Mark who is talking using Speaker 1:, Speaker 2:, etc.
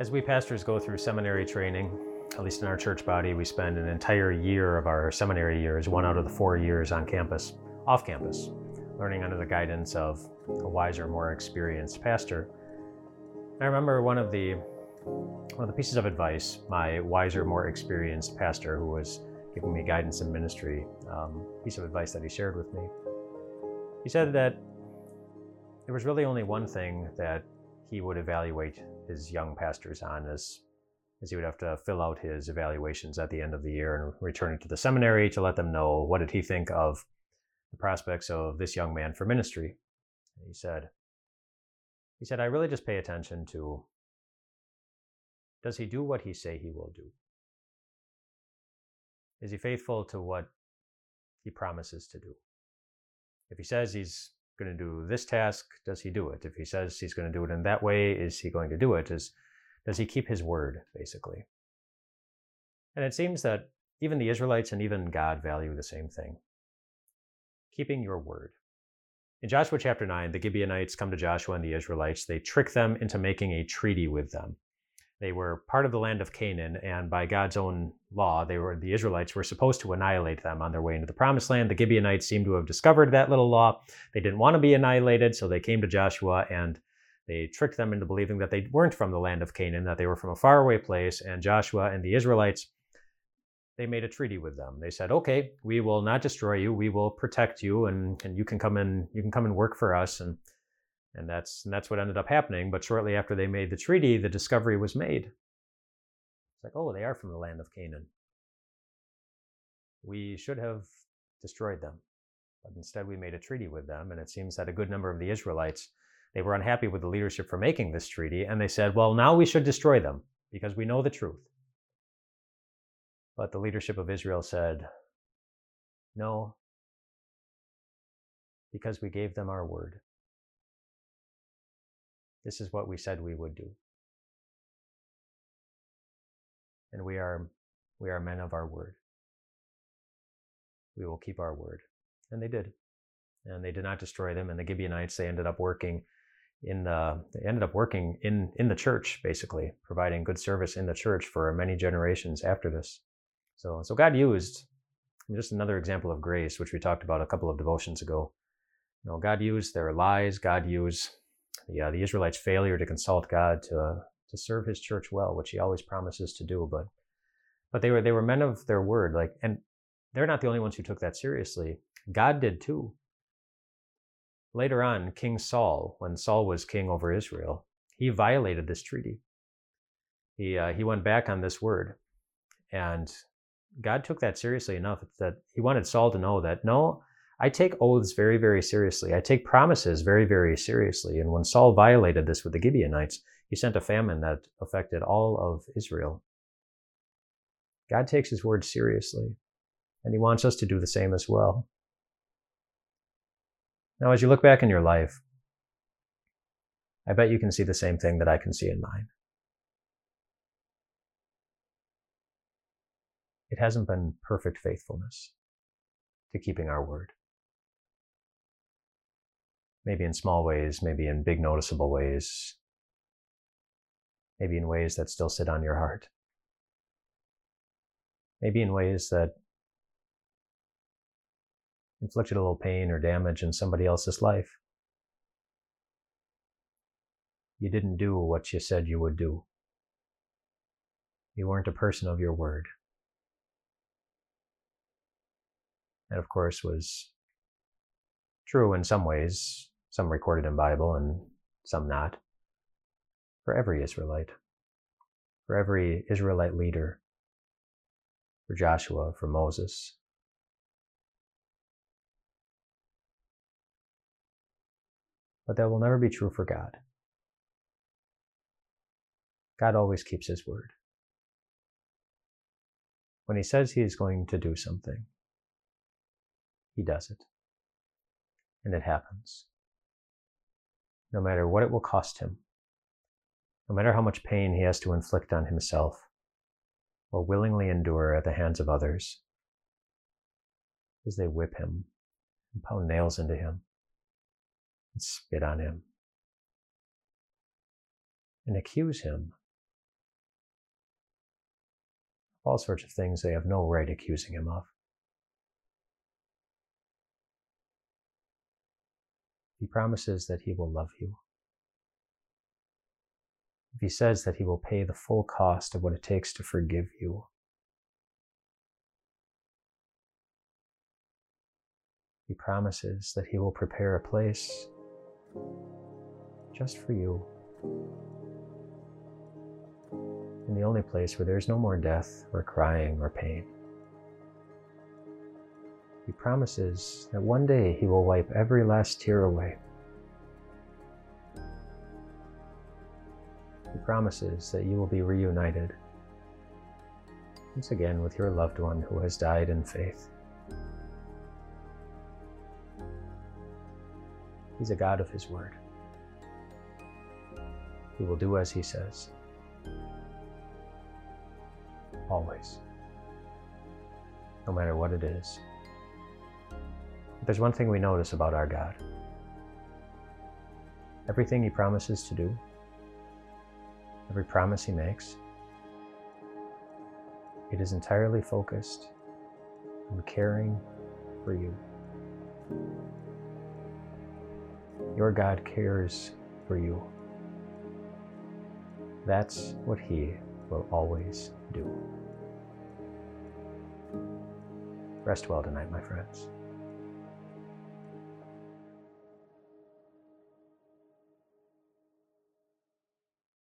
Speaker 1: As we pastors go through seminary training, at least in our church body, we spend an entire year of our seminary years, one out of the four years on campus, off campus, learning under the guidance of a wiser, more experienced pastor. I remember one of the one of the pieces of advice my wiser, more experienced pastor, who was giving me guidance in ministry, um, piece of advice that he shared with me. He said that there was really only one thing that he would evaluate his young pastors on as as he would have to fill out his evaluations at the end of the year and return it to the seminary to let them know what did he think of the prospects of this young man for ministry. And he said, he said, I really just pay attention to does he do what he say he will do? Is he faithful to what he promises to do? If he says he's going to do this task, does he do it? If he says he's going to do it in that way, is he going to do it? Is, does he keep his word, basically? And it seems that even the Israelites and even God value the same thing keeping your word. In Joshua chapter 9, the Gibeonites come to Joshua and the Israelites. They trick them into making a treaty with them. They were part of the land of Canaan, and by God's own law, they were the Israelites were supposed to annihilate them on their way into the promised land. The Gibeonites seem to have discovered that little law. They didn't want to be annihilated, so they came to Joshua and they tricked them into believing that they weren't from the land of Canaan, that they were from a faraway place. And Joshua and the Israelites, they made a treaty with them. They said, "Okay, we will not destroy you. We will protect you, and, and you can come and you can come and work for us." And and that's and that's what ended up happening. But shortly after they made the treaty, the discovery was made. It's like, oh, they are from the land of Canaan. We should have destroyed them. But instead, we made a treaty with them. And it seems that a good number of the Israelites, they were unhappy with the leadership for making this treaty. And they said, well, now we should destroy them because we know the truth. But the leadership of Israel said, no, because we gave them our word. This is what we said we would do. And we are, we are men of our word. We will keep our word. And they did. And they did not destroy them. And the Gibeonites, they ended up working in the, they ended up working in, in the church, basically, providing good service in the church for many generations after this. So, so God used, just another example of grace, which we talked about a couple of devotions ago. You know, God used their lies, God used uh, the Israelites' failure to consult God to, uh, to serve his church well, which he always promises to do. But, but they were, they were men of their word. Like, and they're not the only ones who took that seriously. God did too. Later on, King Saul, when Saul was king over Israel, he violated this treaty. He, uh, he went back on this word. And God took that seriously enough that he wanted Saul to know that no, I take oaths very, very seriously. I take promises very, very seriously. And when Saul violated this with the Gibeonites, he sent a famine that affected all of Israel. God takes his word seriously, and he wants us to do the same as well. Now, as you look back in your life, I bet you can see the same thing that I can see in mine. It hasn't been perfect faithfulness to keeping our word maybe in small ways, maybe in big noticeable ways, maybe in ways that still sit on your heart, maybe in ways that inflicted a little pain or damage in somebody else's life. You didn't do what you said you would do. You weren't a person of your word. That, of course, was true in some ways, some recorded in Bible and some not, for every Israelite, for every Israelite leader, for Joshua, for Moses. But that will never be true for God. God always keeps his word. When he says he is going to do something, he does it. And it happens no matter what it will cost him, no matter how much pain he has to inflict on himself or willingly endure at the hands of others as they whip him and pound nails into him and spit on him and accuse him of all sorts of things they have no right accusing him of. He promises that he will love you. If he says that he will pay the full cost of what it takes to forgive you, he promises that he will prepare a place just for you in the only place where there's no more death or crying or pain. He promises that one day he will wipe every last tear away. He promises that you will be reunited once again with your loved one who has died in faith. He's a God of His Word. He will do as He says always, no matter what it is. But there's one thing we notice about our God everything He promises to do, every promise He makes, it is entirely focused on caring for you. Your God cares for you. That's what He will always do. Rest well tonight, my friends.